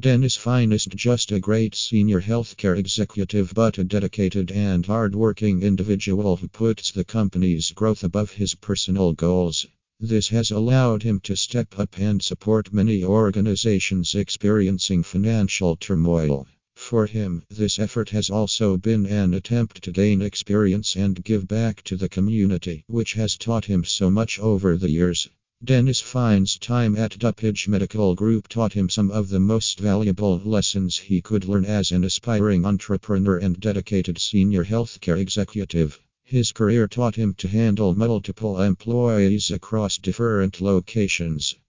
Dennis Fine is just a great senior healthcare executive, but a dedicated and hardworking individual who puts the company's growth above his personal goals. This has allowed him to step up and support many organizations experiencing financial turmoil. For him, this effort has also been an attempt to gain experience and give back to the community, which has taught him so much over the years. Dennis Fine's time at DuPage Medical Group taught him some of the most valuable lessons he could learn as an aspiring entrepreneur and dedicated senior healthcare executive. His career taught him to handle multiple employees across different locations.